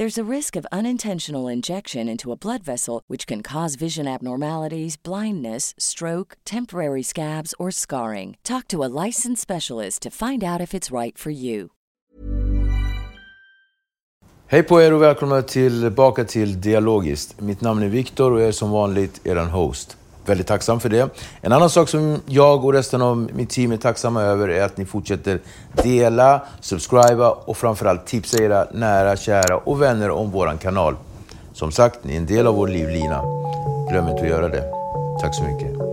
There's a risk of unintentional injection into a blood vessel, which can cause vision abnormalities, blindness, stroke, temporary scabs, or scarring. Talk to a licensed specialist to find out if it's right for you. Hej på er och välkomna tillbaka till Dialogiskt. Mitt namn är Viktor och jag är som vanligt er host. Väldigt tacksam för det. En annan sak som jag och resten av mitt team är tacksamma över är att ni fortsätter dela, subscriba och framförallt tipsa era nära, kära och vänner om våran kanal. Som sagt, ni är en del av vår livlina. Glöm inte att göra det. Tack så mycket.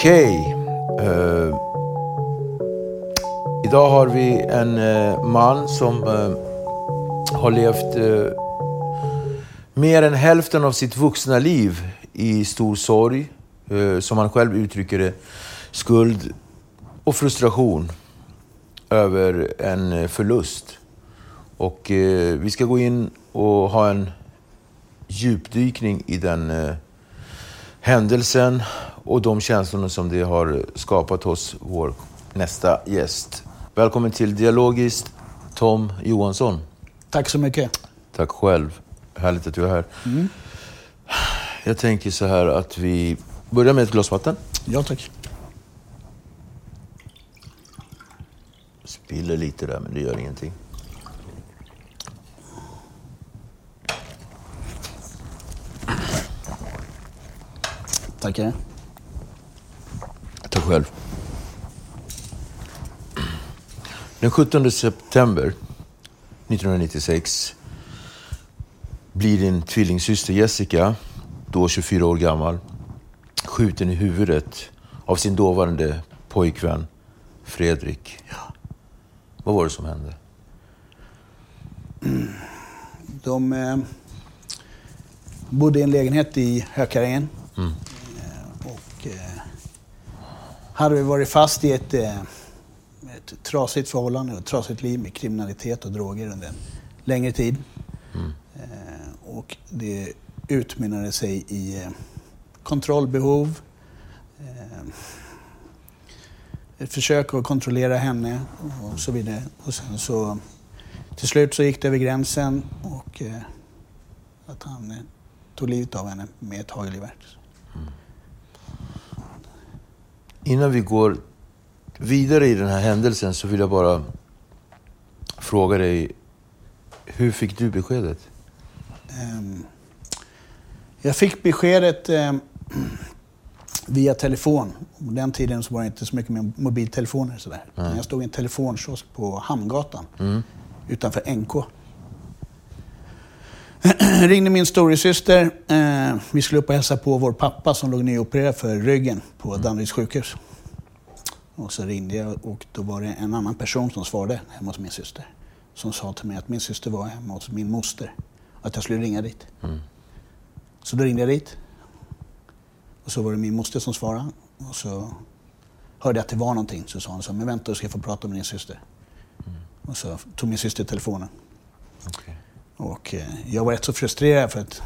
Okej. Eh, idag har vi en uh, man som uh, har levt eh, mer än hälften av sitt vuxna liv i stor sorg, som han själv uttrycker det, skuld och frustration över en förlust. Och vi ska gå in och ha en djupdykning i den händelsen och de känslorna som det har skapat hos vår nästa gäst. Välkommen till Dialogiskt, Tom Johansson. Tack så mycket. Tack själv. Härligt att du är här. Jag tänker så här att vi börjar med ett glas vatten. Ja, tack. Spiller lite där, men det gör ingenting. Tackar. Själv. Den 17 september 1996 blir din tvillingsyster Jessica, då 24 år gammal, skjuten i huvudet av sin dåvarande pojkvän Fredrik. Vad var det som hände? De eh, bodde i en lägenhet i Hökarängen. Mm. Eh, och eh, hade varit fast i ett, eh, ett trasigt förhållande och ett trasigt liv med kriminalitet och droger under en längre tid. Mm. Eh, och det utmynnade sig i eh, kontrollbehov, eh, ett försök att kontrollera henne och så vidare. Och sen så till slut så gick det över gränsen och att han tog livet av henne med ett hagelgevär. Innan vi går vidare i den här händelsen så vill jag bara fråga dig, hur fick du beskedet? Ehm, Jag fick beskedet ehm, via telefon. På den tiden så var det inte så mycket med mobiltelefoner. Sådär. Mm. Jag stod i en telefonkiosk på Hamngatan mm. utanför NK. ringde min storasyster. Eh, vi skulle upp och hälsa på vår pappa som låg nyopererad för ryggen på. Danderyds sjukhus. Och så ringde jag och då var det en annan person som svarade hemma hos min syster. Som sa till mig att min syster var hemma hos min moster. Att jag skulle ringa dit. Mm. Så då ringde jag dit. Och så var det min moster som svarade. Och så hörde jag att det var någonting. Så sa hon så men vänta, du ska få prata med din syster. Mm. Och så tog min syster telefonen. Okay. Och eh, jag var rätt så frustrerad för att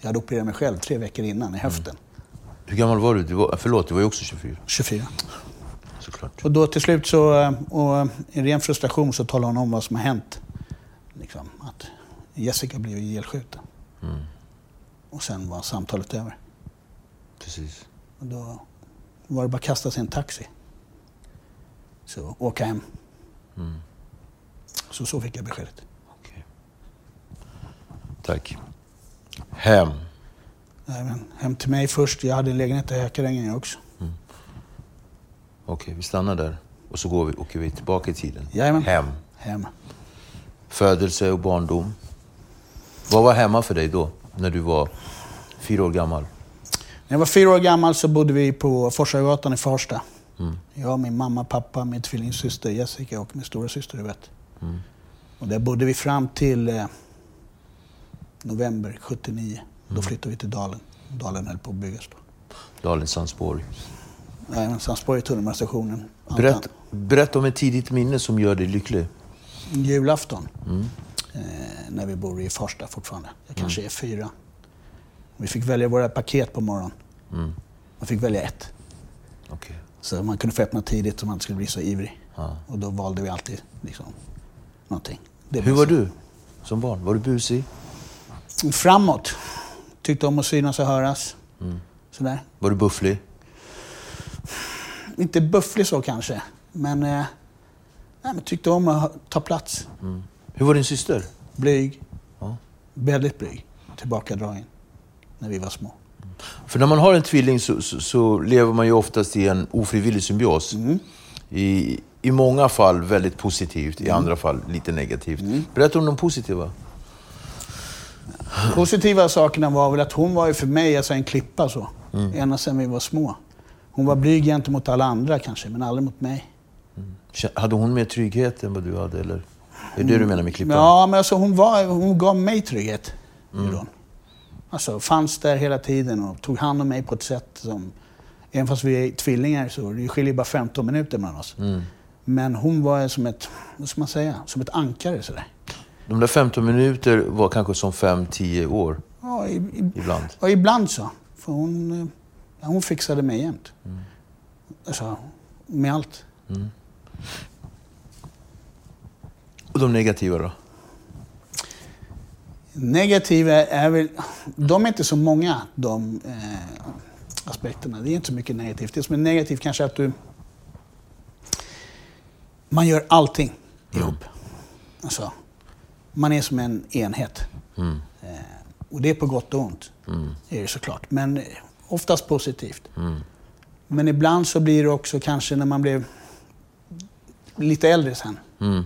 jag hade opererat mig själv tre veckor innan i mm. höften. Mm. Hur gammal var du? du var, förlåt, du var ju också 24. 24. Såklart. Och då till slut så, eh, och i ren frustration så talade hon om vad som har hänt. Liksom, att Jessica blev ihjälskjuten. Mm. Och sen var samtalet över. Precis. Och då var det bara att kasta sig i en taxi. Så åka hem. Mm. Så så fick jag beskedet. Tack. Hem. Nej, men hem till mig först. Jag hade en lägenhet i Hökarängen också. Mm. Okej, okay, vi stannar där. Och så går vi, åker vi tillbaka i tiden. Jajamän. Hem. Hem. Födelse och barndom. Vad var hemma för dig då, när du var fyra år gammal? När jag var fyra år gammal så bodde vi på Forsagatan i Farsta. Mm. Jag, min mamma, pappa, min tvillingsyster Jessica och min stora syster Yvette. Mm. Och där bodde vi fram till eh, november 79. Mm. Då flyttade vi till Dalen. Dalen höll på att byggas då. Dalen, Sandsborg. Nej, Sandsborg är tunnelbanestationen. Berätt, berätta om ett tidigt minne som gör dig lycklig. Julafton. Mm. Eh, när vi bor i Farsta fortfarande. Jag kanske mm. är fyra. Vi fick välja våra paket på morgonen. Mm. Man fick välja ett. Okay. Så man kunde få öppna tidigt så man inte skulle bli så ivrig. Ja. Och då valde vi alltid liksom, någonting. Hur var du som barn? Var du busig? Framåt. Tyckte om att synas och höras. Mm. Sådär. Var du bufflig? Inte bufflig så kanske, men, eh, nej, men tyckte om att ta plats. Mm. Hur var din syster? Blyg. Ja. Väldigt blyg. Tillbakadragen när vi var små. För när man har en tvilling så, så, så lever man ju oftast i en ofrivillig symbios. Mm. I, I många fall väldigt positivt, i mm. andra fall lite negativt. Mm. Berätta om de positiva. Positiva sakerna var väl att hon var ju för mig alltså en klippa så. Mm. Ända sedan vi var små. Hon var blyg gentemot alla andra kanske, men aldrig mot mig. Mm. Hade hon mer trygghet än vad du hade? Eller? Är det det du menar med klippan? Ja, men alltså hon, var, hon gav mig trygghet. Mm. Alltså fanns där hela tiden och tog hand om mig på ett sätt som... Även fast vi är tvillingar så det skiljer bara 15 minuter mellan oss. Mm. Men hon var som ett, vad ska man säga, som ett ankare sådär. De där 15 minuter var kanske som 5-10 år? Ja, i, i, ibland. Ja, ibland så. För hon, ja, hon fixade mig jämt. Mm. Alltså, med allt. Mm. Och de negativa då? Negativa är väl... De är inte så många, de eh, aspekterna. Det är inte så mycket negativt. Det som är negativt kanske är att du... Man gör allting ihop. Mm. Alltså, man är som en enhet. Mm. Eh, och det är på gott och ont, mm. är det såklart. Men oftast positivt. Mm. Men ibland så blir det också kanske när man blev lite äldre sen. Mm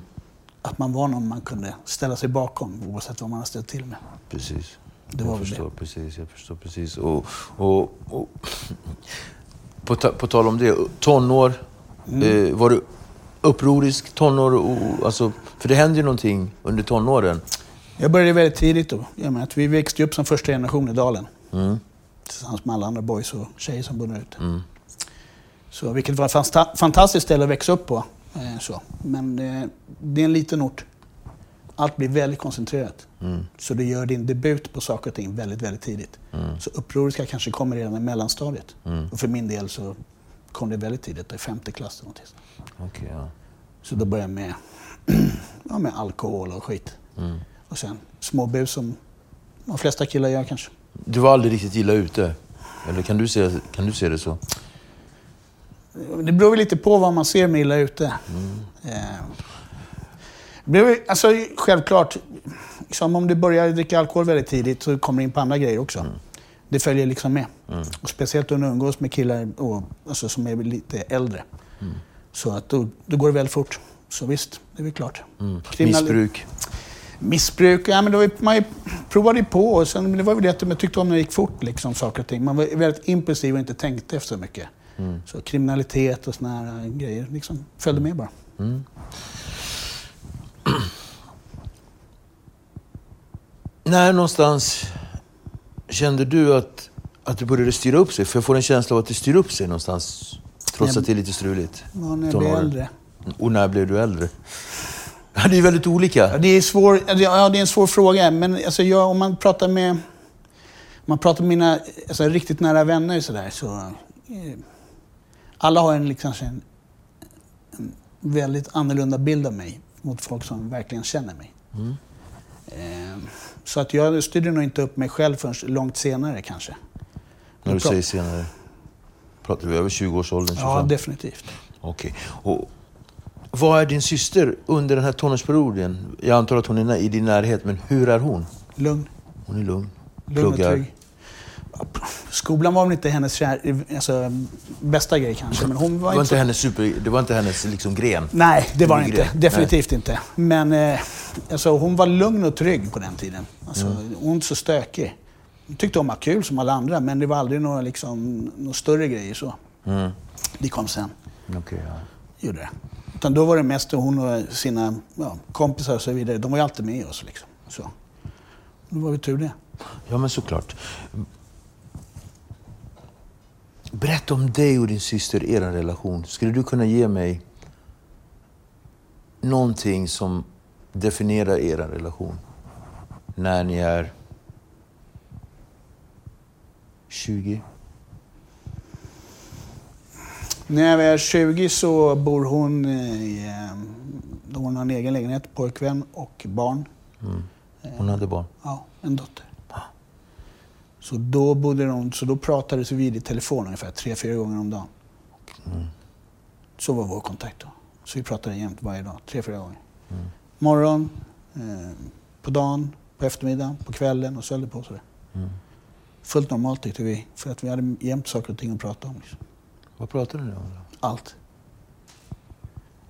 att man var någon man kunde ställa sig bakom oavsett vad man har ställt till med. Precis. Det var jag förstår det. precis. Jag förstår precis. Och, och, och på, ta, på tal om det, tonår. Mm. Eh, var du upprorisk tonår? Och, alltså, för det hände ju någonting under tonåren. Jag började väldigt tidigt då. Jag menar, att vi växte upp som första generation i Dalen. Mm. Tillsammans med alla andra boys och tjejer som bodde ute. Mm. Så, vilket var ett fantastiskt ställe att växa upp på. Eh, så. Men eh, det är en liten ort. Allt blir väldigt koncentrerat. Mm. Så du gör din debut på saker och ting väldigt, väldigt tidigt. Mm. Så upproriska kanske kommer redan i mellanstadiet. Mm. Och för min del så kom det väldigt tidigt, i femte klass. Okay, ja. Så då började jag med, ja, med alkohol och skit. Mm. Och sen småbus som de flesta killar gör kanske. Du var aldrig riktigt illa ute? Eller kan du se, kan du se det så? Det beror lite på vad man ser med illa ute. Mm. Eh, alltså, självklart, liksom, om du börjar dricka alkohol väldigt tidigt så kommer du in på andra grejer också. Mm. Det följer liksom med. Och speciellt om du umgås med killar och, alltså, som är lite äldre. Så att då, då går det väldigt fort. Så visst, det är väl klart. Kriminali- Missbruk. Missbruk, ja men ju, man provade ju på och sen, det var väl det att jag tyckte om när det gick fort, liksom, saker och ting. Man var väldigt impulsiv och inte tänkte efter så mycket. Så kriminalitet och såna här äh, grejer liksom följde med bara. När någonstans kände du att, att det började styra upp sig? För jag får en känsla av att det styr upp sig någonstans. Trots att det är lite struligt. Ja, när jag blev äldre. Och när blev du äldre? Ja, det är väldigt olika. Ja, det, är svår, ja, det är en svår fråga, men alltså, jag, om man pratar med, om man pratar med mina alltså, riktigt nära vänner så där, så... Eh, alla har en, liksom, en, en väldigt annorlunda bild av mig mot folk som verkligen känner mig. Eh, så att jag styrde nog inte upp mig själv förrän långt senare kanske. När du säger senare. Pratar vi över 20-årsåldern? 25? Ja, definitivt. Okej. Och vad är din syster under den här tonårsperioden? Jag antar att hon är i din närhet, men hur är hon? Lugn. Hon är lugn. Lugn och Pluggar. trygg. Skolan var väl inte hennes kär, alltså, bästa grej kanske, men hon Det var, var inte så... hennes, super, det var inte hennes liksom, gren? Nej, det var det inte. Definitivt inte. Men eh, alltså, hon var lugn och trygg på den tiden. Alltså, Mm. Hon var inte så stökig. Tyckte om att ha kul som alla andra, men det var aldrig några, liksom, några större grejer så. Mm. Det kom sen. Okej, ja. Gjorde det. Utan då var det mest hon och sina ja, kompisar och så vidare. De var ju alltid med oss. Liksom. Så. Då var vi tur det. ja, men såklart. Berätta om dig och din syster, er relation. Skulle du kunna ge mig någonting som definierar er relation? När ni är 20? När jag är 20 så bor hon i... eh, Då hon har en egen lägenhet, pojkvän och barn. Hon hade barn. Ja, en dotter. Så då, bodde de, så då pratades vi i telefon ungefär tre, fyra gånger om dagen. Så var vår kontakt då. Så vi pratade jämt varje dag, tre, fyra gånger. Morgon, eh, på dagen, på eftermiddagen, på kvällen och så höll det på sådär. Fullt normalt tyckte vi, för att vi hade jämt saker och ting att prata om. Liksom. Vad pratade ni om? då? Allt.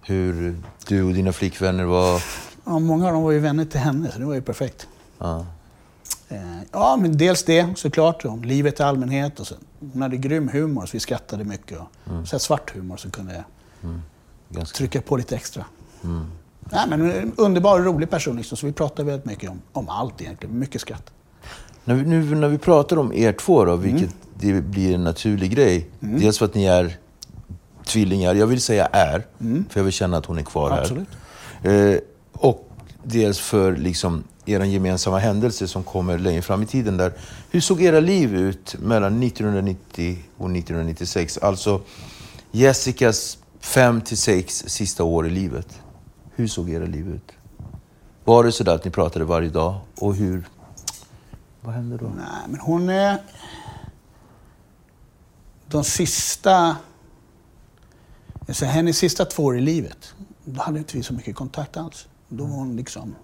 Hur du och dina flickvänner var... Ja, många av dem var ju vänner till henne, så det var ju perfekt. Ja. Eh, Ja, men dels det såklart, om livet i allmänhet. Och så. Hon hade grym humor, så vi skrattade mycket. Och så här svart humor så kunde jag Ganska. trycka på lite extra. Nej, men en underbar och rolig person, liksom, så vi pratade väldigt mycket om, om allt egentligen. Mycket skratt. När vi, nu när vi pratar om er två då, vilket det blir en naturlig grej. Dels för att ni är tvillingar, jag vill säga är, för jag vill känna att hon är kvar Absolut. här. Eh, och dels för liksom er gemensamma händelse som kommer längre fram i tiden. Där. Hur såg era liv ut mellan 1990 och 1996? Alltså Jessicas fem till sex sista år i livet. Hur såg era liv ut? Var det så där att ni pratade varje dag? Och hur? Vad hände då? Nej, men hon är... De sista... Alltså, hennes sista två år i livet, då hade inte vi så mycket kontakt alls. Då var hon liksom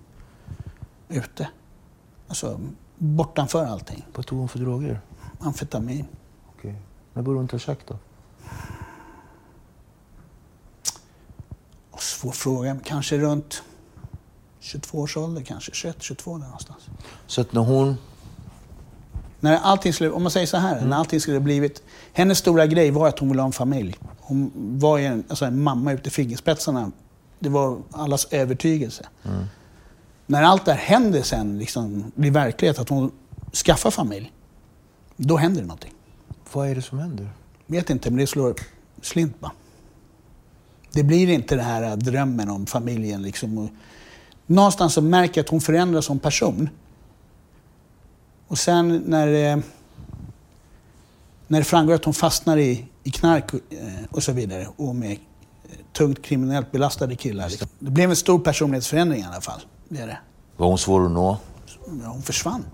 ute. Alltså bortanför allting. Vad tog hon för droger? Amfetamin. Okej. När började hon ta tjack då? Och svår fråga, kanske runt 22 års ålder, kanske 21, 22 där någonstans. Så att när hon... När allting skulle, om man säger så här, när allting skulle blivit... Hennes stora grej var att hon ville ha en familj. Hon var en, alltså en mamma ute i fingerspetsarna. Det var allas övertygelse. När allt det här händer sen, liksom, blir verklighet, att hon skaffar familj, då händer det någonting. Vad är det som händer? Vet inte, men det slår slint bara. Det blir inte den här drömmen om familjen. Liksom. Någonstans så märker jag att hon förändras som person. Och sen när, det- när det framgår att hon fastnar i, i knark eh, och så vidare och med eh, tungt kriminellt belastade killar. Liksom. Det blev en stor personlighetsförändring i alla fall. Det är det. Var hon svår att nå? Hon försvann.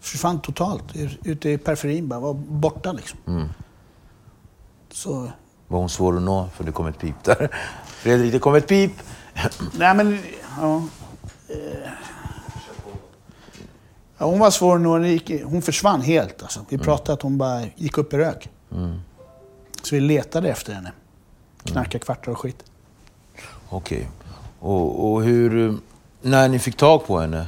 Försvann totalt. Ute i periferin bara, var borta liksom. Så Var hon svår att nå? För det kom ett pip där. Fredrik, det kom ett pip! Nej men, ja. Ja, hon var svår nog. Hon, gick, hon försvann helt. Alltså. Vi pratade att hon bara gick upp i rök. Så vi letade efter henne. Knarkade kvartar och skit. Okej. Och, och hur... När ni fick tag på henne,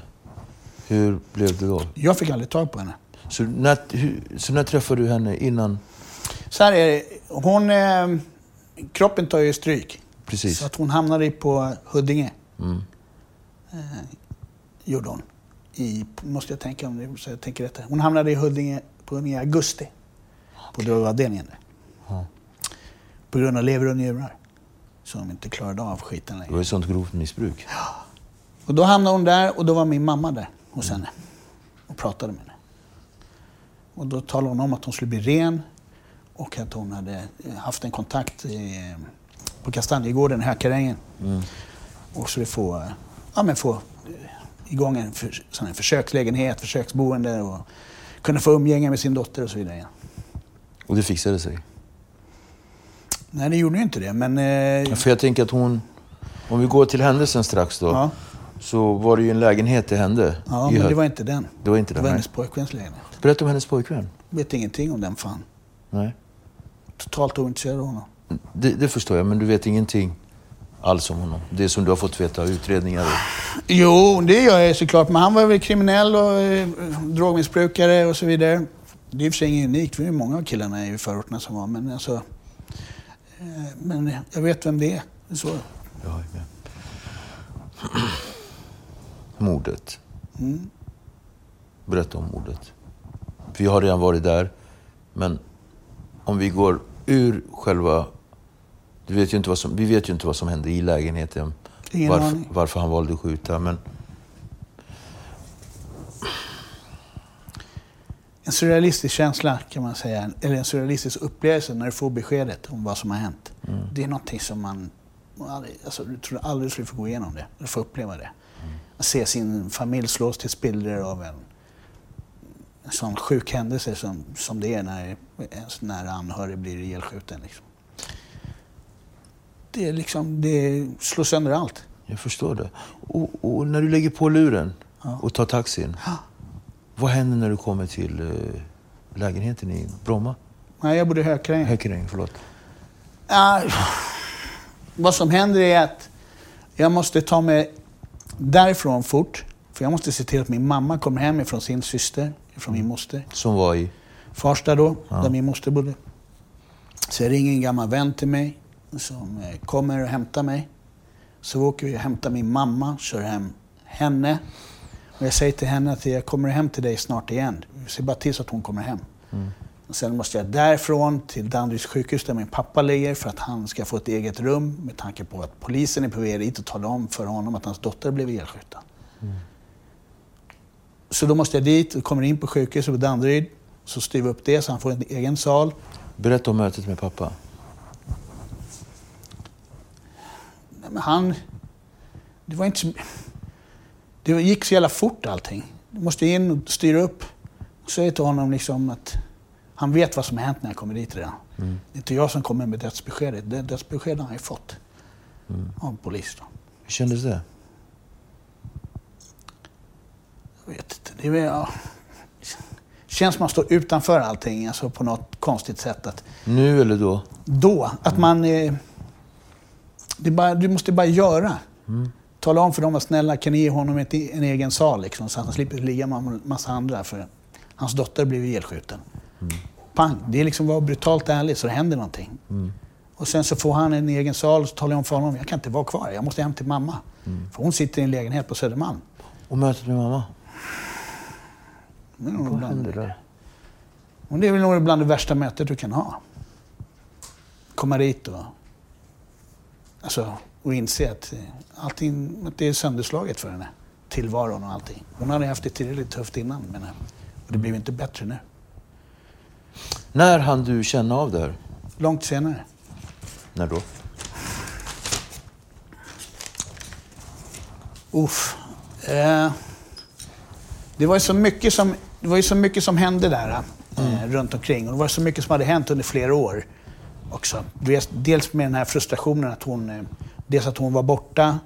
hur blev det då? Jag fick aldrig tag på henne. Så när, hur, så när träffade du henne innan? Så här är det. Hon... Eh, kroppen tar ju stryk. Precis. Så att hon hamnade på Huddinge. Eh, gjorde hon. I, måste jag tänka om det, så jag tänker rätt. Hon hamnade i Huddinge på Huddinge i augusti. På drogavdelningen där. På grund av lever och njurar. Så de inte klarade av skiten Det längre. var ju sånt grovt missbruk. Och då hamnade hon där och då var min mamma där hos henne. Och pratade med henne. Och då talade hon om att hon skulle bli ren. Och att hon hade haft en kontakt i, på Kastanjegården i Hökarängen. Och skulle få, eh, ja, men få eh, igång en, för, här försökslägenhet, försöksboende och kunna få umgänge med sin dotter och så vidare. Och det fixade sig. Nej, det gjorde ju inte det, men... Eh, För jag tänker att hon... Om vi går till händelsen strax då. ja, Så var det ju en lägenhet till hände. ja men det var inte den. det var inte Det den, var nej. hennes pojkväns lägenhet. Berätta om hennes pojkvän. Vet ingenting om den fan. Nej. Totalt ointresserad av honom. Det, det förstår jag, men du vet ingenting alls om honom. Det som du har fått veta av utredningar. Jo, det gör jag såklart. Men han var väl kriminell och eh, drogmissbrukare och så vidare. Det är i och för sig inget unikt. Det är ju många av killarna i förorterna som var. Men alltså... Eh, men jag vet vem det är. Det är så. Jag är med. Mordet. Mm. Berätta om mordet. Vi har redan varit där, men om vi går ur själva... Du vet ju inte vad som, vi vet ju inte vad som hände i lägenheten. Varför, varför han valde att skjuta, men... En surrealistisk känsla kan man säga. Eller en surrealistisk upplevelse när du får beskedet om vad som har hänt. Det är någonting som man... aldrig- Alltså, du tror aldrig du skulle få gå igenom det. Eller få uppleva det. Att se sin familj slås till spillror av en, en sån sjuk händelse som, som det är när ens nära anhörig blir ihjälskjuten. Liksom. Det, liksom, det slår sönder allt. Jag förstår det. Och, och när du lägger på luren och tar taxin, vad händer när du kommer till eh, lägenheten i Bromma? Nej, jag bodde i Hökarängen. Hökeräng, förlåt. Ja, vad som händer är att jag måste ta mig därifrån fort. För jag måste se till att min mamma kommer hem ifrån sin syster, ifrån min moster. Som var i... Farsta då, där min moster bodde. Så jag ringer en gammal vän till mig som eh, kommer och hämtar mig. Så åker vi och hämtar min mamma, kör hem henne. Och jag säger till henne att jag kommer hem till dig snart igen. Ser bara till så att hon kommer hem. Och sen måste jag därifrån till Danderyds sjukhus där min pappa ligger för att han ska få ett eget rum med tanke på att polisen är på väg dit och talar om för honom att hans dotter blev ihjälskjuten. Så då måste jag dit och kommer in på sjukhuset på Danderyd. Så styr vi upp det så han får en egen sal. Berätta om mötet med pappa. Nej, men han... Det var inte så... Det gick så jävla fort allting. Du måste in och styra upp. Och säga till honom liksom att han vet vad som har hänt när jag kommer dit redan. Det är inte jag som kommer med dödsbeskedet. Det dödsbeskedet har han ju fått av polis. Då. Hur kändes det? Jag vet inte. Det är, ja. känns som att man står utanför allting alltså på något konstigt sätt. Att Nu eller då? då, att man... Eh, bara, du måste bara göra. Tala om för dem att snälla kan ni ge honom ett, en egen sal liksom, så att han slipper ligga med en massa andra. För hans dotter blev ihjälskjuten. Pang! Det är liksom vara brutalt ärligt så det händer någonting. Och sen så får han en egen sal och så talar jag om för honom jag kan inte vara kvar, jag måste hem till mamma. För hon sitter i en lägenhet på Södermalm. Och mötet med mamma? Det är nog Vad bland- hände där? Och det är väl nog bland det värsta mötet du kan ha. Komma dit och, alltså, och inse att, eh, allting, att det är sönderslaget för henne. Tillvaron och allting. Hon hade haft det tillräckligt tufft innan. Men, eh, och det blev inte bättre nu. När hann du känna av det här? Långt senare. När då? Uff. Eh, det var ju så mycket som, det var ju så mycket som hände där eh, runt omkring. Och det var så mycket som hade hänt under flera år också. Dels- med den här frustrationen att hon, eh, dels att hon var borta.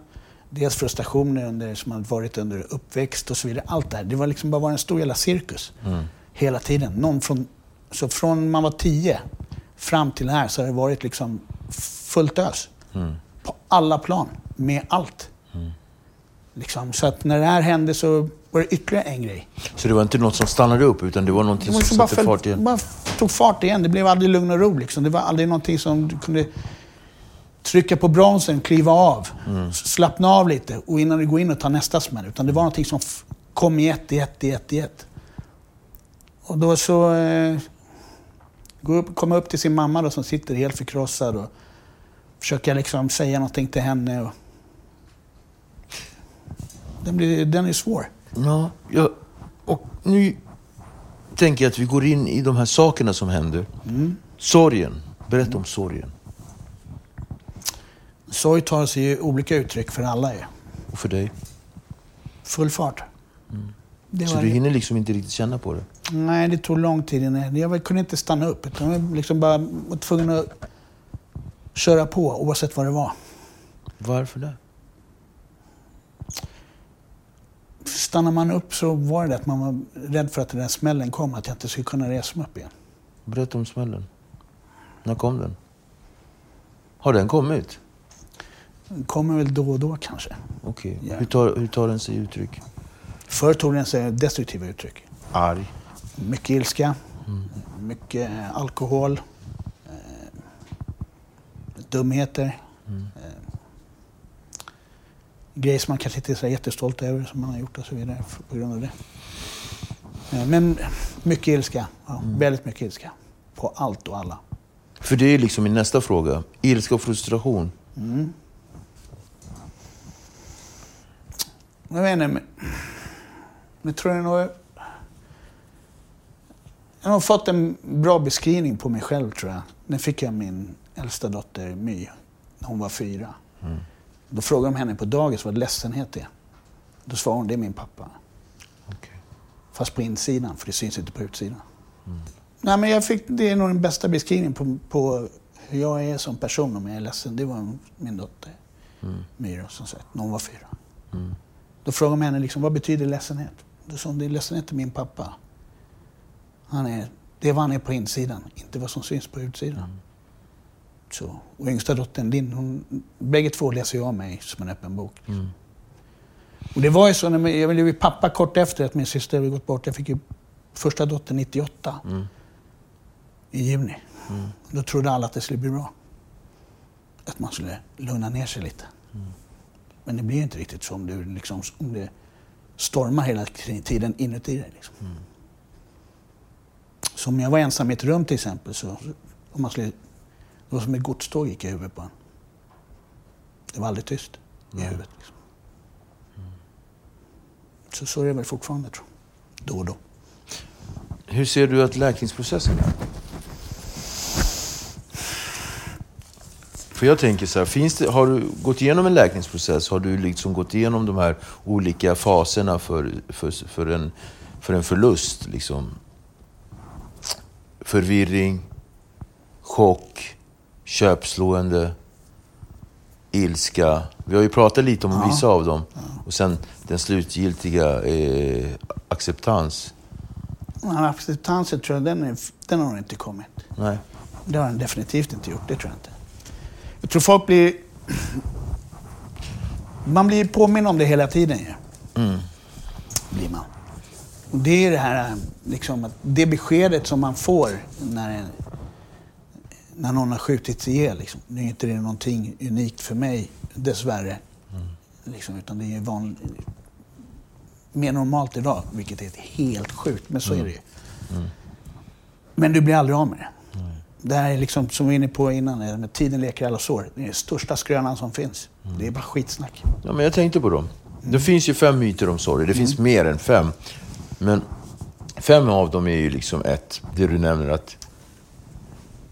dels frustrationer under, som hade varit under uppväxt och så vidare. Allt det här. Det var liksom bara en stor jävla cirkus. Hela tiden. Någon från, så från man var tio fram till här så har det varit liksom fullt ös. På alla plan. Med allt. Liksom, så att när det här hände så var det ytterligare en grej. Så det var inte något som stannade upp, utan det var någonting Det var som satte fart igen? bara tog fart igen. Det blev aldrig lugn och ro. Liksom. Det var aldrig någonting som du kunde trycka på bromsen, kliva av, slappna av lite och innan du går in och tar nästa smäll. Utan det var någonting som kom i ett, i ett, i ett, i ett. Och då så eh, gå upp, komma upp till sin mamma då, som sitter helt förkrossad och försöka liksom säga någonting till henne. Och... Den, blir, den är svår. Ja, ja, och nu tänker jag att vi går in i de här sakerna som händer. Sorgen. Berätta om sorgen. Sorg tar sig ju olika uttryck för alla. Ju. Och för dig. Full fart. Det Så du hinner liksom inte riktigt känna på det? Nej, det tog lång tid innan. Jag kunde inte stanna upp. Utan jag var liksom bara var tvungen att köra på oavsett vad det var. Varför det? Stannar man upp så var det att man var rädd för att den där smällen kom, att jag inte skulle kunna resa mig upp igen. Berätta om smällen. När kom den? Har den kommit? Den kommer väl då och då kanske. Okej. Ja. Hur, tar, hur tar den sig uttryck? Förr tog den sig destruktiva uttryck. Arg. Mycket ilska, mycket eh, alkohol, eh, dumheter. Eh, grejer som man kanske inte är så jättestolt över som man har gjort och så vidare på grund av det. Men mycket ilska, ja, väldigt mycket ilska. På allt och alla. För det är liksom min nästa fråga. Ilska och frustration. Jag vet inte, men... Jag tror jag nog... Jag har fått en bra beskrivning på mig själv, tror jag. När fick jag min äldsta dotter My, när hon var fyra. Då frågade de henne på dagis vad ledsenhet är. Då svarade hon, det är min pappa. Okej. Fast på insidan, för det syns inte på utsidan. Nej, men jag fick, det är nog den bästa beskrivningen på, på hur jag är som person om jag är ledsen. Det var min dotter Myra, som sagt, när hon var fyra. Då frågade de henne liksom, vad betyder ledsenhet? Då sa hon, det är ledsenhet till min pappa. Han är, det är vad han är på insidan, inte vad som syns på utsidan. Så, och yngsta dottern Linn, hon, bägge två läser jag mig som en öppen bok. Och det var ju så, när jag blev pappa kort efter att min syster hade gått bort. Jag fick ju första dottern 98. I juni. Då trodde alla att det skulle bli bra. Att man skulle lugna ner sig lite. Men det blir ju inte riktigt så om, du liksom, om det stormar hela tiden inuti dig. Liksom. Så om jag var ensam i ett rum till exempel, så om man skulle, det var som ett godståg gick i huvudet på en. Det var aldrig tyst i huvudet. Liksom. Så så är det väl fortfarande, tror jag. Då och då. Hur ser du att läkningsprocessen är? För jag tänker så här, finns det, har du gått igenom en läkningsprocess? Har du liksom gått igenom de här olika faserna för, för, för, en, för en förlust? Liksom? Förvirring, chock, köpslående, ilska. Vi har ju pratat lite om vissa av dem. Och sen den slutgiltiga eh, acceptans. Ja, Acceptansen tror jag, den, är, den har inte kommit. Nej. Det har den definitivt inte gjort, det tror jag inte. Jag tror folk blir... Man blir påminn om det hela tiden ju. Blir man. Och det är det här, liksom, att det beskedet som man får när, när någon har skjutits ihjäl. Liksom. Det är inte det någonting unikt för mig, dessvärre. Liksom, utan det är van, mer normalt idag, vilket är helt sjukt. Men så är det ju. Men du blir aldrig av med det. Det här är liksom, som vi var inne på innan, med tiden leker alla sår. Det är den största skrönan som finns. Det är bara skitsnack. Ja, men jag tänkte på dem. Det finns ju fem myter om sorg. Det finns mer än fem. Men fem av dem är ju liksom ett, det du nämner att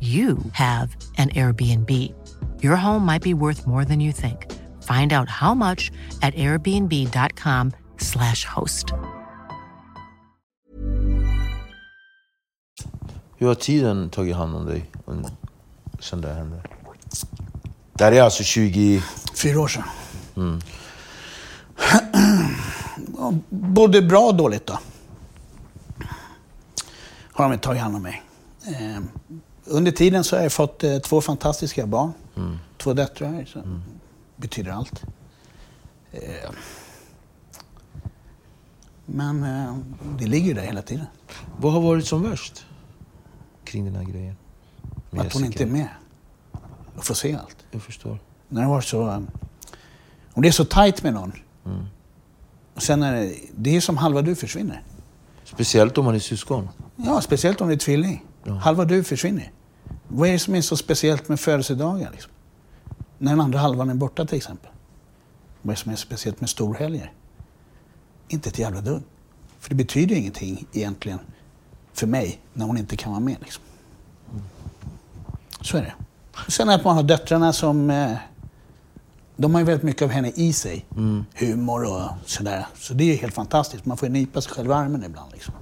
you have an Airbnb. Your home might be worth more than you think. Find out how much at airbnb.com/slash host. Hur har tiden tagit hand om dig sen det hände? Det här är alltså 20... Fyra år sedan. Ja, Både bra och dåligt då. Har de tagit hand om mig. Under tiden så har jag fått eh, två fantastiska barn. Två döttrar. Så betyder allt. Eh, men eh, det ligger ju där hela tiden. Vad har varit som värst kring den här grejen? Med att hon inte är Jessica? med och får se allt. Jag förstår. När det var så... eh, Om det är så tajt med någon. Och sen är det, det är som halva du försvinner. Speciellt om man är syskon. Ja, speciellt om det är tvilling. Halva du försvinner. Vad är det som är så speciellt med födelsedagar? Liksom? När den andra halvan är borta till exempel. Vad är det som är speciellt med storhelger? Inte ett jävla dugg. För det betyder ju ingenting egentligen för mig när hon inte kan vara med. Liksom. Så är det. Sen att man har döttrarna som... Eh, de har ju väldigt mycket av henne i sig. Humor och sådär. Så det är ju helt fantastiskt. Man får ju nypa sig själv i armen ibland. Liksom.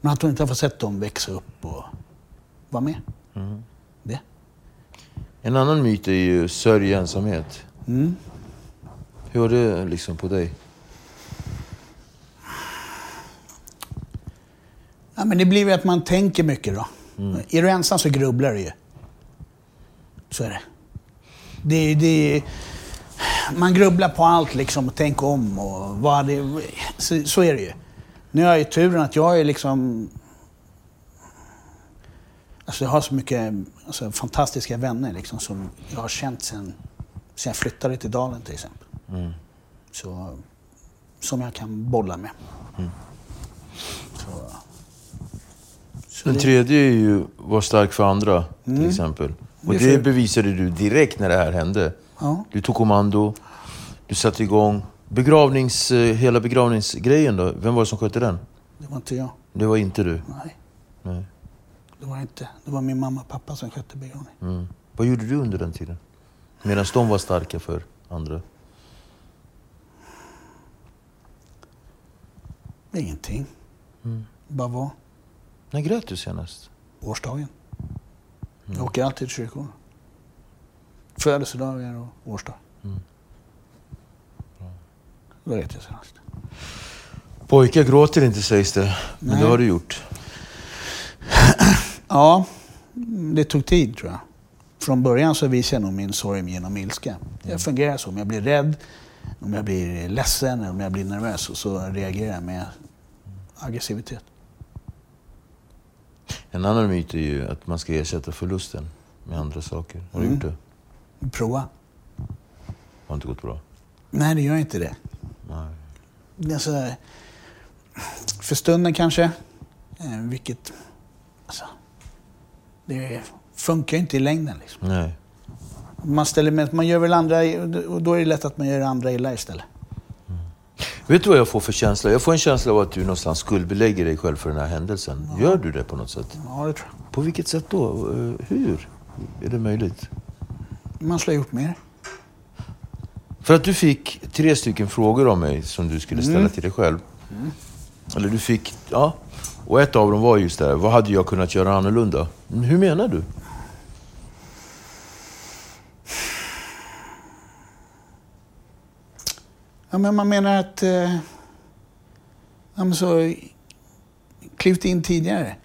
Men att hon inte har fått sett dem växa upp och vara med. Det. En annan myt är ju sörj ensamhet. Hur var det liksom på dig? Ja, men det blir ju att man tänker mycket då. Är du ensam så grubblar du ju. Så är det. det, det man grubblar på allt liksom och tänker om och vad det, så, så är det ju. Nu har jag ju turen att jag är liksom... Alltså jag har så mycket alltså, fantastiska vänner liksom, som jag har känt sen, sen jag flyttade till Dalen till exempel. Så, som jag kan bolla med. Så, Den det- tredje är ju var stark för andra, till Mm. exempel. Och Det bevisade du direkt när det här hände. Ja. Du tog kommando, du satte igång. Begravnings, eh, hela begravningsgrejen då, vem var det som skötte den? Det var inte jag. Det var inte du. Nej. Nej. Det var inte. Det var min mamma och pappa som skötte begravningen. Mm. Vad gjorde du under den tiden? Medan de var starka för andra. Ingenting. Mm. Bara var. När grät du senast? Årsdagen. Jag åker alltid till kyrkor. Födelsedagar och årsdag. Då vet jag senast. Pojkar gråter inte sägs det, men Nej. det har du gjort. Ja, det tog tid tror jag. Från början så visade jag nog min sorg genom ilska. Jag fungerar så. Om jag blir rädd, om jag blir ledsen eller om jag blir nervös så reagerar jag med aggressivitet. En annan myt är ju att man ska ersätta förlusten med andra saker. Har du Mm. gjort det? Prova. Har inte gått bra? Nej, det gör inte det. Nej. Alltså, för stunden kanske. Eh, vilket... Alltså, det funkar inte i längden. Liksom. Nej. Man, ställer med, man gör väl andra... Och då är det lätt att man gör andra illa istället. Vet du vad jag får för känsla? Jag får en känsla av att du någonstans skuldbelägger dig själv för den här händelsen. Gör du det på något sätt? Ja, det tror jag. På vilket sätt då? Hur är det möjligt? Man skulle ha gjort mer. För att du fick tre stycken frågor av mig som du skulle ställa Mm. till dig själv. Eller du fick, ja. Och ett av dem var just det här, vad hade jag kunnat göra annorlunda? Men Hur menar du? Ja, men man menar att... Eh, ja, så... Klivt in tidigare.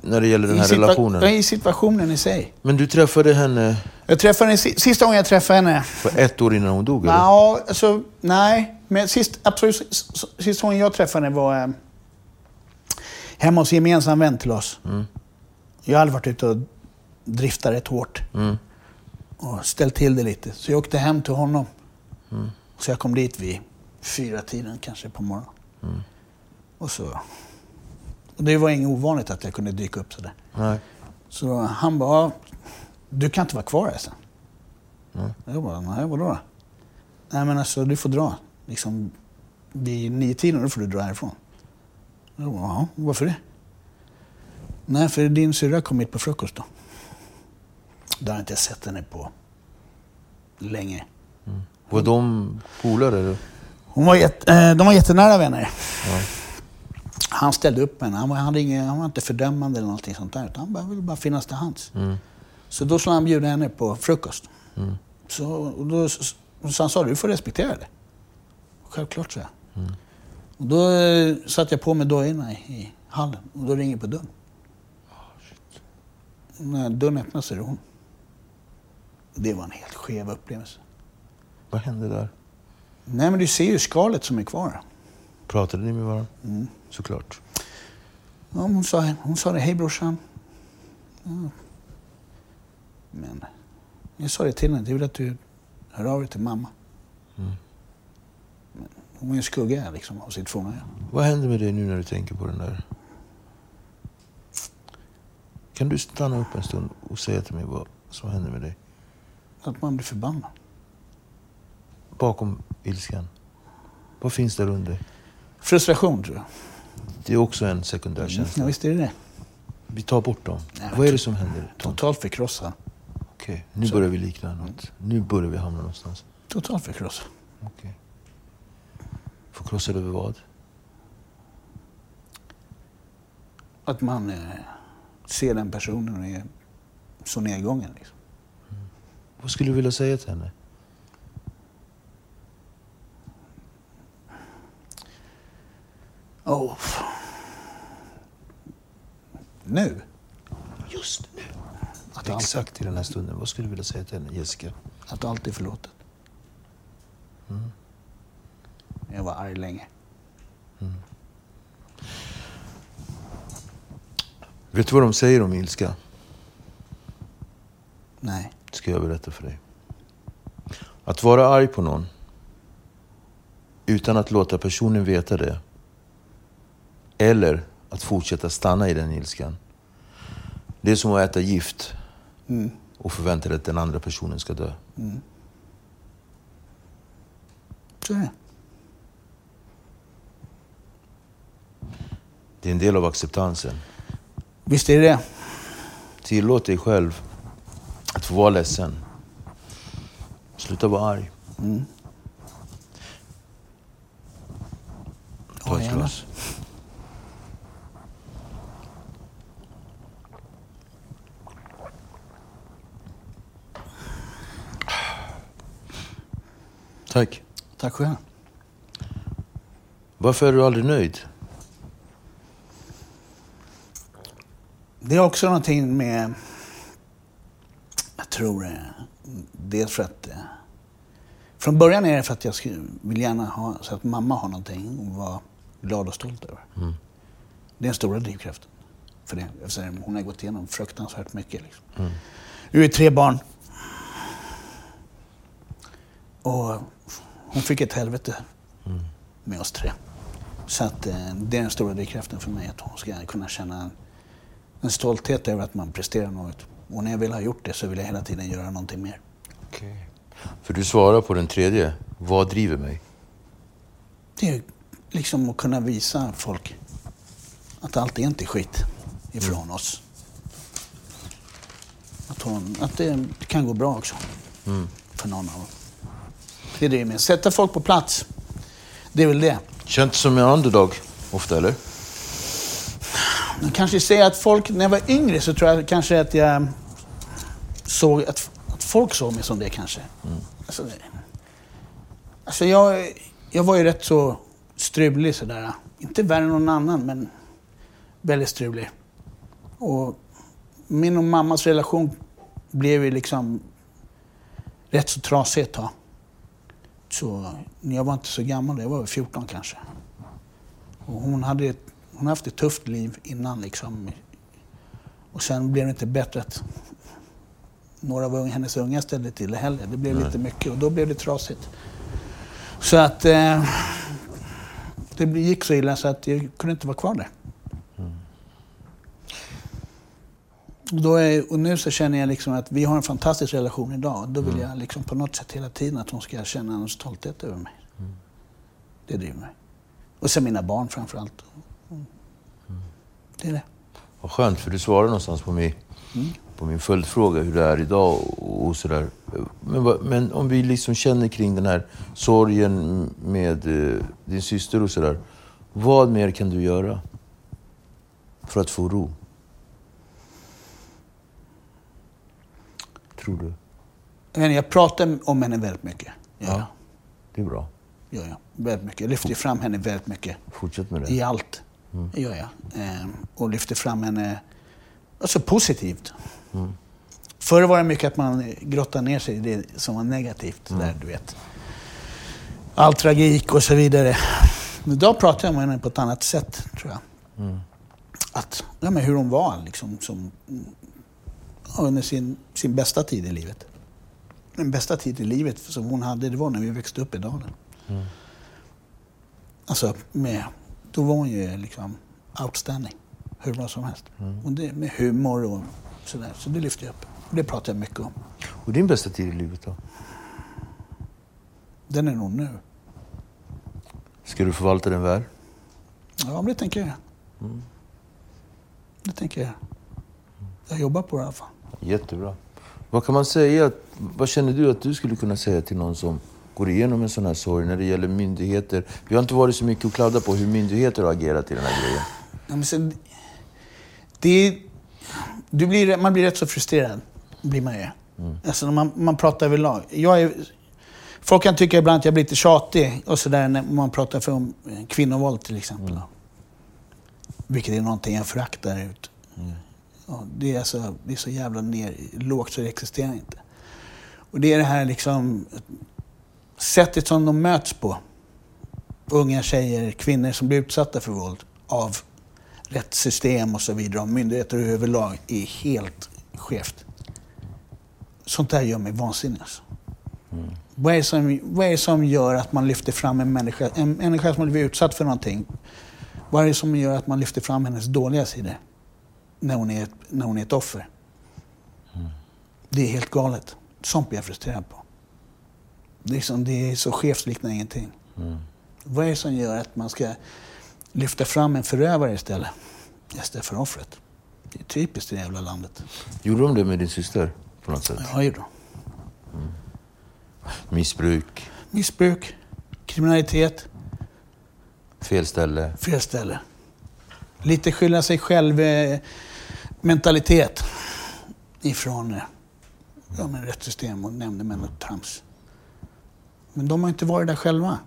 När det gäller den här relationen. Ja, i situationen i sig. Men du träffade henne Jag träffade henne, si- sista gången jag träffade henne... för ett år innan hon dog, eller? Ja, alltså, nej. Men sist, absolut, sista gången jag träffade henne var eh, hemma hos en gemensam vän till oss. Jag har aldrig varit ute och driftat rätt hårt. Mm. Och ställt till det lite. Så jag åkte hem till honom. Så jag kom dit vid fyra tiden kanske på morgonen. Och så... Och det var inget ovanligt att jag kunde dyka upp sådär. Nej. Så han bara, "Ja, du kan inte vara kvar här sen. Jag bara, nej vadå då? Nej men alltså du får dra. Liksom, vid nio tiden då får du dra härifrån. Ja, varför det? Nej, för din syrra kom hit på frukost då. Då har jag inte sett henne på länge. Var de polare? Hon var jätte, eh, de var jättenära vänner. Han ställde upp med henne. Han var, han, ingen, han var inte fördömande eller någonting sånt där. Utan han bara, ville bara finnas till hands. Så då skulle han bjuda henne på frukost. Så, och då, så han sa, du får respektera det. Självklart, så jag. Och då eh, satte jag på mig dojorna i, hallen och då ringer på dörren. När dörren öppnas är det hon. Det var en helt skev upplevelse. Vad hände där? Nej men du ser ju skalet som är kvar. Pratade ni med varandra? Såklart. Ja, hon, sa, hon sa det, hej brorsan. Ja. Men jag sa det till henne, det är väl att du hör av dig till mamma. Men hon är en skugga liksom, av sitt forna. Vad händer med dig nu när du tänker på den där? Kan du stanna upp en stund och säga till mig vad som händer med dig? Att man blir förbannad. Bakom ilskan. Vad finns där under? Frustration tror jag. Det är också en sekundär känsla. Ja, visst är det det. Vi tar bort dem. Nej, Vad är det som händer? Tom? Totalt förkrossad. Okej, nu börjar vi likna något. Nu börjar vi hamna någonstans. Totalt förkrossad. Okej. Förkrossad över vad? Att man eh, ser den personen och är så nedgången. Liksom. Vad skulle du vilja säga till henne? Oh. Nu? Just nu. Att allt, Exakt i den här stunden. Vad skulle du vilja säga till henne, Jessica? att allt är förlåtet. Jag var arg länge. Vet du vad de säger om ilska? Nej. ska jag berätta för dig. Att vara arg på någon utan att låta personen veta det. Eller att fortsätta stanna i den ilskan. Det är som att äta gift och förvänta dig att den andra personen ska dö. Så är det. Det är en del av acceptansen. Visst är det det. Tillåt dig själv att få vara ledsen. Sluta vara arg. Ta Ja, ett glas. Tack. Tack själv. Varför är du aldrig nöjd? Det är också någonting med... Jag tror eh, dels för att... eh, Från början är det för att jag skulle, vill gärna ha så att mamma har någonting och vara glad och stolt över. Det är den stora drivkraften för det. Eftersom hon har gått igenom fruktansvärt mycket. Liksom. Vi är tre barn. Och hon fick ett helvete med oss tre. Så att, eh, det är den stora drivkraften för mig, att hon ska kunna känna en, stolthet över att man presterar något. Och när jag väl har gjort det så vill jag hela tiden göra någonting mer. För du svarar på den tredje. Vad driver mig? Det är liksom att kunna visa folk att allt är inte skit ifrån oss. Att, hon, att det kan gå bra också för någon av dem. Det är det med. Sätta folk på plats. Det är väl det. Känns som en underdog ofta, eller? Man kanske säger att folk, när jag var yngre så tror jag kanske att jag såg att, att folk såg mig som det kanske. Alltså, det- alltså jag, jag var ju rätt så strulig sådär. Inte värre än någon annan, men väldigt strulig. Och min och mammas relation blev ju liksom rätt så trasig ett tag. Så jag var inte så gammal, jag var väl 14 kanske. Och hon hade ett, hon har haft ett tufft liv innan liksom. Och sen blev det inte bättre att några av hennes unga ställde till det heller. Det blev lite mycket och då blev det trasigt. Så att eh, det gick så illa så att jag kunde inte vara kvar där. Och, då är, och nu så känner jag liksom att vi har en fantastisk relation idag. Då vill jag liksom på något sätt hela tiden att hon ska känna en stolthet över mig. Det driver mig. Och sen mina barn framför allt. Det är det. Vad skönt, för du svarar någonstans på min, på min följdfråga hur det är idag och, och sådär. Men, men om vi liksom känner kring den här sorgen med eh, din syster och sådär. Vad mer kan du göra för att få ro? Tror du? Jag pratar om henne väldigt mycket. Ja, Ja. Det är bra. ja, ja. Väldigt mycket. Jag lyfter fram henne väldigt mycket. Fortsätt med det. I allt. Det gör jag. Ehm, och lyfter fram henne alltså positivt. Förr var det mycket att man grottade ner sig i det som var negativt. Där, du vet. All tragik och så vidare. Men idag pratar jag med henne på ett annat sätt, tror jag. Att, ja, men hur hon var liksom, som, under sin, sin bästa tid i livet. Den bästa tid i livet som hon hade, det var när vi växte upp i dalen. Alltså, med, då var hon ju liksom outstanding. Hur bra som helst. Och det, med humor och sådär. Så det lyfter jag upp. Och det pratar jag mycket om. Och din bästa tid i livet då? Den är nog nu. Ska du förvalta den väl? Ja, men det tänker jag. Det tänker jag. Jag jobbar på det i alla fall. Jättebra. Vad kan man säga? Vad känner du att du skulle kunna säga till någon som går igenom en sån här sorg när det gäller myndigheter? Vi har inte varit så mycket och kladda på hur myndigheter har agerat i den här grejen. Ja, men sen, det du blir, man blir rätt så frustrerad. Blir man ju. Alltså när man, man pratar överlag. Jag är, folk kan tycka ibland att jag blir lite tjatig och sådär när man pratar för om eh, kvinnovåld till exempel. Vilket är någonting jag föraktar ut. Ja, det, är alltså, det är så jävla ner, lågt så det existerar inte. Och det är det här liksom sättet som de möts på. Unga tjejer, kvinnor som blir utsatta för våld av rättssystem och så vidare, och myndigheter överlag, är helt skevt. Sånt där gör mig vansinnig. Alltså. Vad, är som, vad är det som gör att man lyfter fram en människa, en människa som har blivit utsatt för någonting Vad är det som gör att man lyfter fram hennes dåliga sidor när hon är när hon är ett offer? Det är helt galet. Sånt blir jag frustrerad på. Det är, som, det är så skevt liknar ingenting. Vad är det som gör att man ska lyfta fram en förövare istället? Istället för offret. Det är typiskt i det jävla landet. Gjorde de det med din syster på något sätt? Ja, gjorde de. Missbruk, Missbruk, kriminalitet, fel ställe. fel ställe. Lite skylla sig själv eh, ifrån eh, ja, men rättssystem och nämndemän och trams. Men de har inte varit där själva.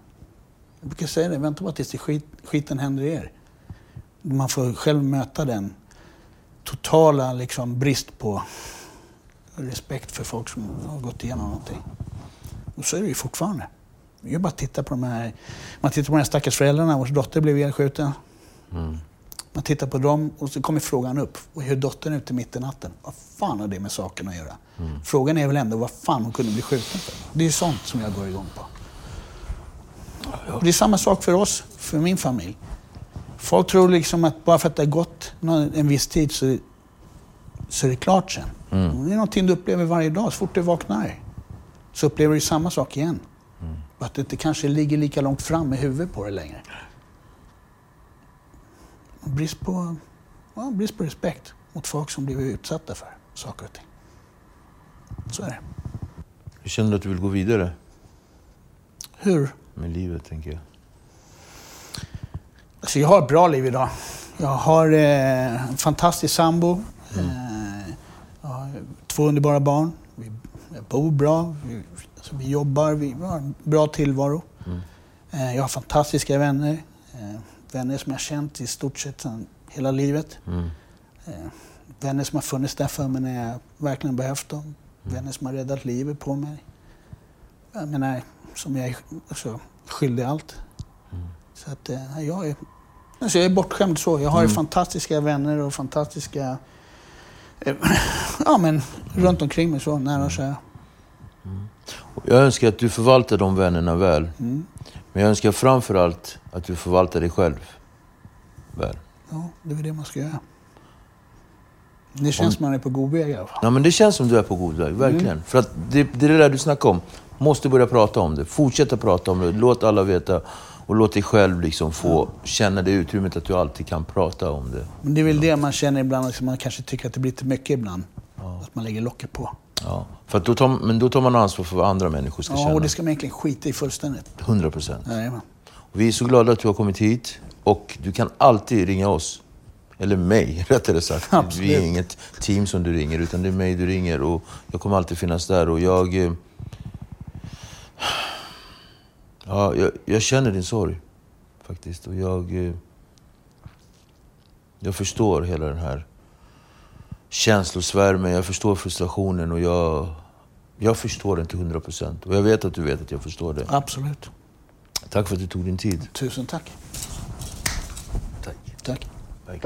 Jag brukar säga det, vänta bara tills det skit, skiten händer er. Man får själv möta den totala liksom, brist på respekt för folk som har gått igenom någonting. Och så är det ju fortfarande. Det är bara att titta på de här, man tittar på de här stackars föräldrarna vars dotter blev ihjälskjuten. Mm. Man tittar på dem och så kommer frågan upp. Och hur dottern ute mitt i natten. Vad fan har det med saken att göra? Frågan är väl ändå vad fan hon kunde bli skjuten för. Det är sånt som jag går igång på. Och det är samma sak för oss, för min familj. Folk tror liksom att bara för att det har gått en viss tid så, så är det klart sen. Det är någonting du upplever varje dag. Så fort du vaknar så upplever du samma sak igen. Bara Att det inte kanske ligger lika långt fram i huvudet på dig längre. Brist på, ja, brist på respekt mot folk som blivit utsatta för saker och ting. Så är det. Hur känner du att du vill gå vidare Hur? med livet, tänker jag? Alltså jag har ett bra liv idag. Jag har eh, en fantastisk sambo. Eh, jag har två underbara barn. Vi bor bra. Vi, alltså vi jobbar. Vi har en bra tillvaro. Eh, jag har fantastiska vänner. Vänner som jag känt i stort sett hela livet. Eh, vänner som har funnits där för mig när jag verkligen behövt dem. Vänner som har räddat livet på mig. Jag menar, som jag är alltså, skyldig allt. Så att eh, jag är, alltså jag är bortskämd så. Jag har fantastiska vänner och fantastiska... Eh, ja men runt omkring mig så, nära och kära. Jag önskar att du förvaltar de vännerna väl. Men jag önskar framför allt att du förvaltar dig själv väl. Ja, det är det man ska göra. Det känns som man är på god väg i alla fall. Ja, men det känns som du är på god väg, verkligen. För att det, det är det där du snackar om. Måste börja prata om det. Fortsätta prata om det. Låt alla veta. Och låt dig själv liksom få känna det utrymmet att du alltid kan prata om det. Men det är väl det man känner ibland, att man kanske tycker att det blir lite mycket ibland. Att man lägger locket på. Ja. För då tar, men då tar man ansvar för vad andra människor ska Ja, känna. och det ska man egentligen skita i fullständigt. 100 procent. Vi är så glada att du har kommit hit. Och du kan alltid ringa oss. Eller mig, rättare sagt. Absolut. Vi är inget team som du ringer, utan det är mig du ringer. Och jag kommer alltid finnas där. Och jag... eh, Ja, jag, jag känner din sorg, faktiskt. Och jag... eh, Jag förstår hela den här känslosvärmen. Jag förstår frustrationen och jag... Jag förstår den till 100 procent. Och jag vet att du vet att jag förstår det. Absolut. Tack för att du tog din tid. Tusen tack. Tack. Tack. Tack.